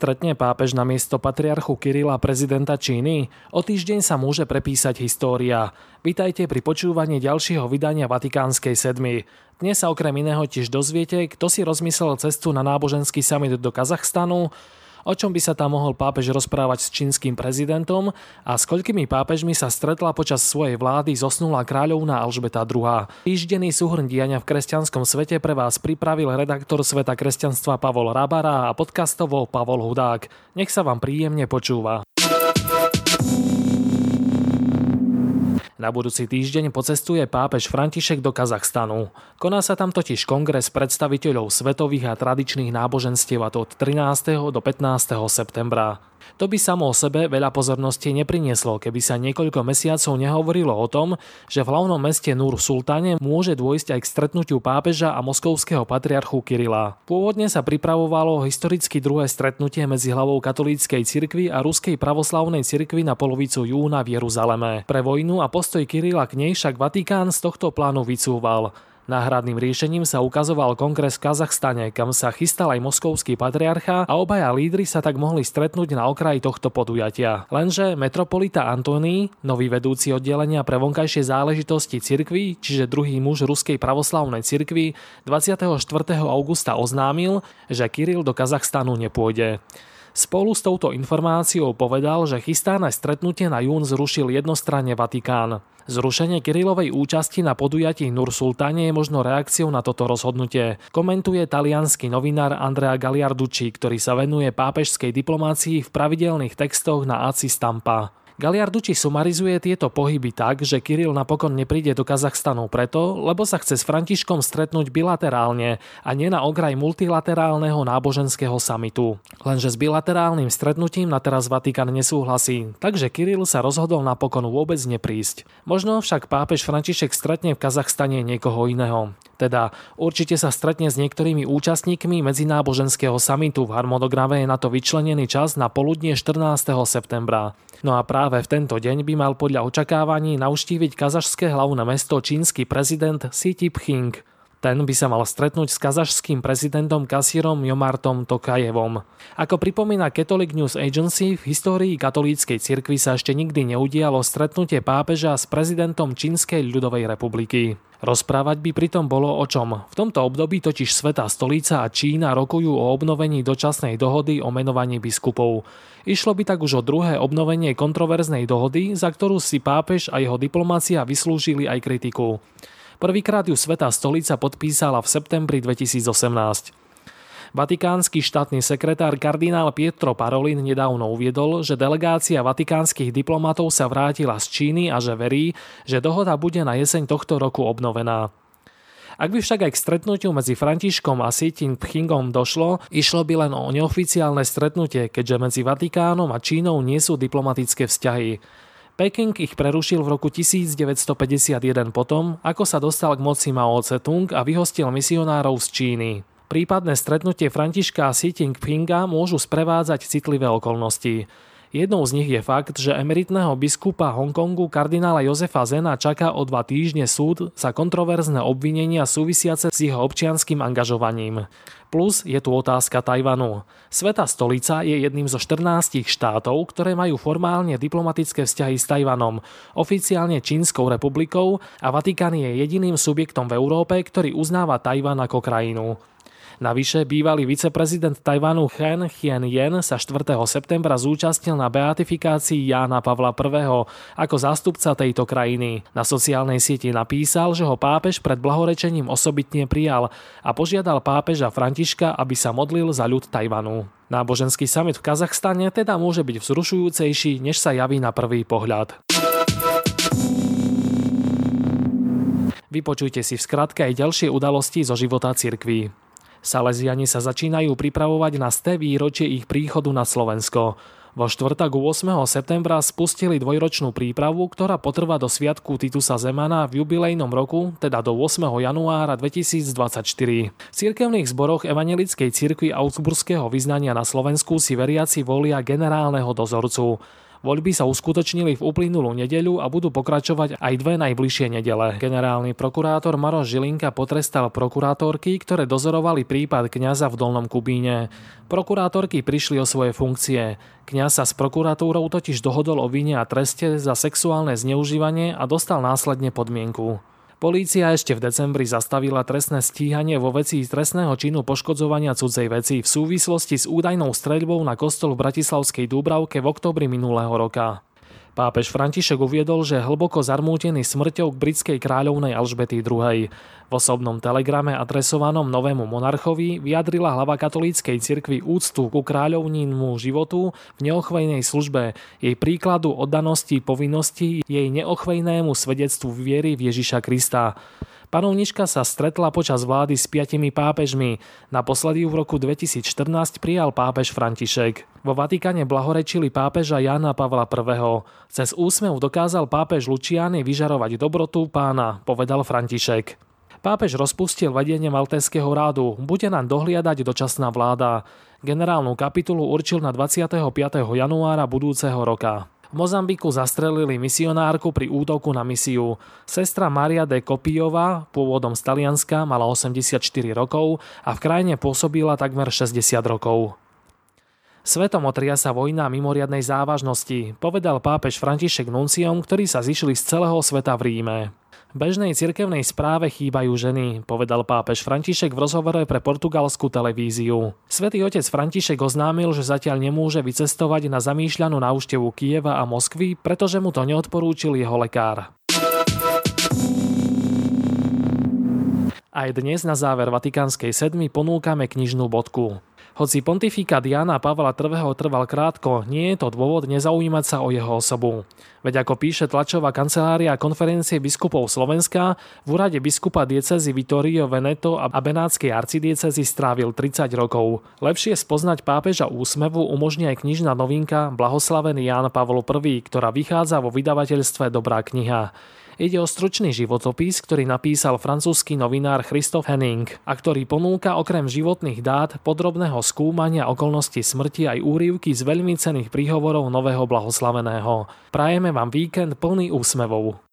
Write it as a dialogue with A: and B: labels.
A: Stretne pápež na miesto patriarchu Kirila prezidenta Číny? O týždeň sa môže prepísať história. Vítajte pri počúvaní ďalšieho vydania Vatikánskej sedmy. Dnes sa okrem iného tiež dozviete, kto si rozmyslel cestu na náboženský summit do Kazachstanu, o čom by sa tam mohol pápež rozprávať s čínskym prezidentom a s koľkými pápežmi sa stretla počas svojej vlády zosnulá kráľovná Alžbeta II. Týždenný súhrn diania v kresťanskom svete pre vás pripravil redaktor Sveta kresťanstva Pavol Rabara a podcastovo Pavol Hudák. Nech sa vám príjemne počúva. Na budúci týždeň pocestuje pápež František do Kazachstanu. Koná sa tam totiž kongres predstaviteľov svetových a tradičných náboženstiev a to od 13. do 15. septembra. To by samo o sebe veľa pozornosti neprinieslo, keby sa niekoľko mesiacov nehovorilo o tom, že v hlavnom meste Nur Sultane môže dôjsť aj k stretnutiu pápeža a moskovského patriarchu Kirila. Pôvodne sa pripravovalo historicky druhé stretnutie medzi hlavou katolíckej cirkvi a ruskej pravoslavnej cirkvi na polovicu júna v Jeruzaleme. Pre vojnu a postoj Kirila k nej však Vatikán z tohto plánu vycúval. Náhradným riešením sa ukazoval kongres v Kazachstane, kam sa chystal aj moskovský patriarcha a obaja lídry sa tak mohli stretnúť na okraji tohto podujatia. Lenže metropolita Antoní, nový vedúci oddelenia pre vonkajšie záležitosti cirkvi, čiže druhý muž ruskej pravoslavnej cirkvi, 24. augusta oznámil, že Kiril do Kazachstanu nepôjde. Spolu s touto informáciou povedal, že chystané stretnutie na jún zrušil jednostranne Vatikán. Zrušenie Kirilovej účasti na podujatí Nur Sultáne je možno reakciou na toto rozhodnutie. Komentuje talianský novinár Andrea Galiarducci, ktorý sa venuje pápežskej diplomácii v pravidelných textoch na Aci Stampa. Galiarduči sumarizuje tieto pohyby tak, že Kiril napokon nepríde do Kazachstanu preto, lebo sa chce s Františkom stretnúť bilaterálne a nie na okraj multilaterálneho náboženského samitu. Lenže s bilaterálnym stretnutím na teraz Vatikán nesúhlasí, takže Kiril sa rozhodol napokon vôbec neprísť. Možno však pápež František stretne v Kazachstane niekoho iného. Teda určite sa stretne s niektorými účastníkmi medzináboženského samitu. V harmonograme je na to vyčlenený čas na poludnie 14. septembra. No a práve v tento deň by mal podľa očakávaní navštíviť kazašské hlavné mesto čínsky prezident Xi Jinping. Ten by sa mal stretnúť s kazašským prezidentom Kasírom Jomartom Tokajevom. Ako pripomína Catholic News Agency, v histórii katolíckej cirkvi sa ešte nikdy neudialo stretnutie pápeža s prezidentom Čínskej ľudovej republiky. Rozprávať by pritom bolo o čom. V tomto období totiž Svetá stolica a Čína rokujú o obnovení dočasnej dohody o menovaní biskupov. Išlo by tak už o druhé obnovenie kontroverznej dohody, za ktorú si pápež a jeho diplomácia vyslúžili aj kritiku. Prvýkrát ju Svetá stolica podpísala v septembri 2018. Vatikánsky štátny sekretár kardinál Pietro Parolin nedávno uviedol, že delegácia vatikánskych diplomatov sa vrátila z Číny a že verí, že dohoda bude na jeseň tohto roku obnovená. Ak by však aj k stretnutiu medzi Františkom a Xi Jinpingom došlo, išlo by len o neoficiálne stretnutie, keďže medzi Vatikánom a Čínou nie sú diplomatické vzťahy. Peking ich prerušil v roku 1951 potom, ako sa dostal k moci Mao Tse-tung a vyhostil misionárov z Číny. Prípadné stretnutie Františka a Xi Jinpinga môžu sprevádzať citlivé okolnosti. Jednou z nich je fakt, že emeritného biskupa Hongkongu kardinála Jozefa Zena čaká o dva týždne súd za kontroverzné obvinenia súvisiace s jeho občianským angažovaním. Plus je tu otázka Tajvanu. Sveta stolica je jedným zo 14 štátov, ktoré majú formálne diplomatické vzťahy s Tajvanom, oficiálne Čínskou republikou a Vatikán je jediným subjektom v Európe, ktorý uznáva Tajvan ako krajinu. Navyše bývalý viceprezident Tajvanu Chen Hien-yen sa 4. septembra zúčastnil na beatifikácii Jána Pavla I. ako zástupca tejto krajiny. Na sociálnej sieti napísal, že ho pápež pred blahorečením osobitne prijal a požiadal pápeža Františka, aby sa modlil za ľud Tajvanu. Náboženský summit v Kazachstane teda môže byť vzrušujúcejší, než sa javí na prvý pohľad. Vypočujte si v skratke aj ďalšie udalosti zo života cirkví. Salesiani sa začínajú pripravovať na sté výročie ich príchodu na Slovensko. Vo štvrtok 8. septembra spustili dvojročnú prípravu, ktorá potrvá do sviatku Titusa Zemana v jubilejnom roku, teda do 8. januára 2024. V cirkevných zboroch Evangelickej cirkvi Augsburského vyznania na Slovensku si veriaci volia generálneho dozorcu. Voľby sa uskutočnili v uplynulú nedeľu a budú pokračovať aj dve najbližšie nedele. Generálny prokurátor Maroš Žilinka potrestal prokurátorky, ktoré dozorovali prípad kňaza v Dolnom Kubíne. Prokurátorky prišli o svoje funkcie. Kňaz sa s prokuratúrou totiž dohodol o vine a treste za sexuálne zneužívanie a dostal následne podmienku. Polícia ešte v decembri zastavila trestné stíhanie vo veci trestného činu poškodzovania cudzej veci v súvislosti s údajnou streľbou na kostol v Bratislavskej Dúbravke v oktobri minulého roka. Pápež František uviedol, že hlboko zarmútený smrťou k britskej kráľovnej Alžbety II. V osobnom telegrame adresovanom novému monarchovi vyjadrila hlava katolíckej cirkvi úctu ku kráľovnímu životu v neochvejnej službe, jej príkladu oddanosti povinnosti, jej neochvejnému svedectvu viery v Ježiša Krista. Panovnička sa stretla počas vlády s piatimi pápežmi. Naposledy v roku 2014 prijal pápež František. Vo Vatikáne blahorečili pápeža Jana Pavla I. Cez úsmev dokázal pápež Lučiany vyžarovať dobrotu pána, povedal František. Pápež rozpustil vedenie Maltéského rádu, bude nám dohliadať dočasná vláda. Generálnu kapitulu určil na 25. januára budúceho roka. V Mozambiku zastrelili misionárku pri útoku na misiu. Sestra Maria de Kopijová, pôvodom z Talianska, mala 84 rokov a v krajine pôsobila takmer 60 rokov. Svetom otria sa vojna mimoriadnej závažnosti, povedal pápež František Nunciom, ktorí sa zišli z celého sveta v Ríme bežnej cirkevnej správe chýbajú ženy, povedal pápež František v rozhovore pre portugalskú televíziu. Svetý otec František oznámil, že zatiaľ nemôže vycestovať na zamýšľanú návštevu Kieva a Moskvy, pretože mu to neodporúčil jeho lekár. Aj dnes na záver Vatikánskej sedmy ponúkame knižnú bodku. Hoci pontifika Diana Pavla II. trval krátko, nie je to dôvod nezaujímať sa o jeho osobu. Veď ako píše tlačová kancelária konferencie biskupov Slovenska, v úrade biskupa diecezy Vittorio Veneto a Benátskej arcidiecezy strávil 30 rokov. Lepšie spoznať pápeža úsmevu umožní aj knižná novinka Blahoslavený Ján Pavlo I, ktorá vychádza vo vydavateľstve Dobrá kniha. Ide o stručný životopis, ktorý napísal francúzsky novinár Christoph Henning a ktorý ponúka okrem životných dát podrobného skúmania okolností smrti aj úrivky z veľmi cených príhovorov nového blahoslaveného. Prajeme vám víkend plný úsmevov.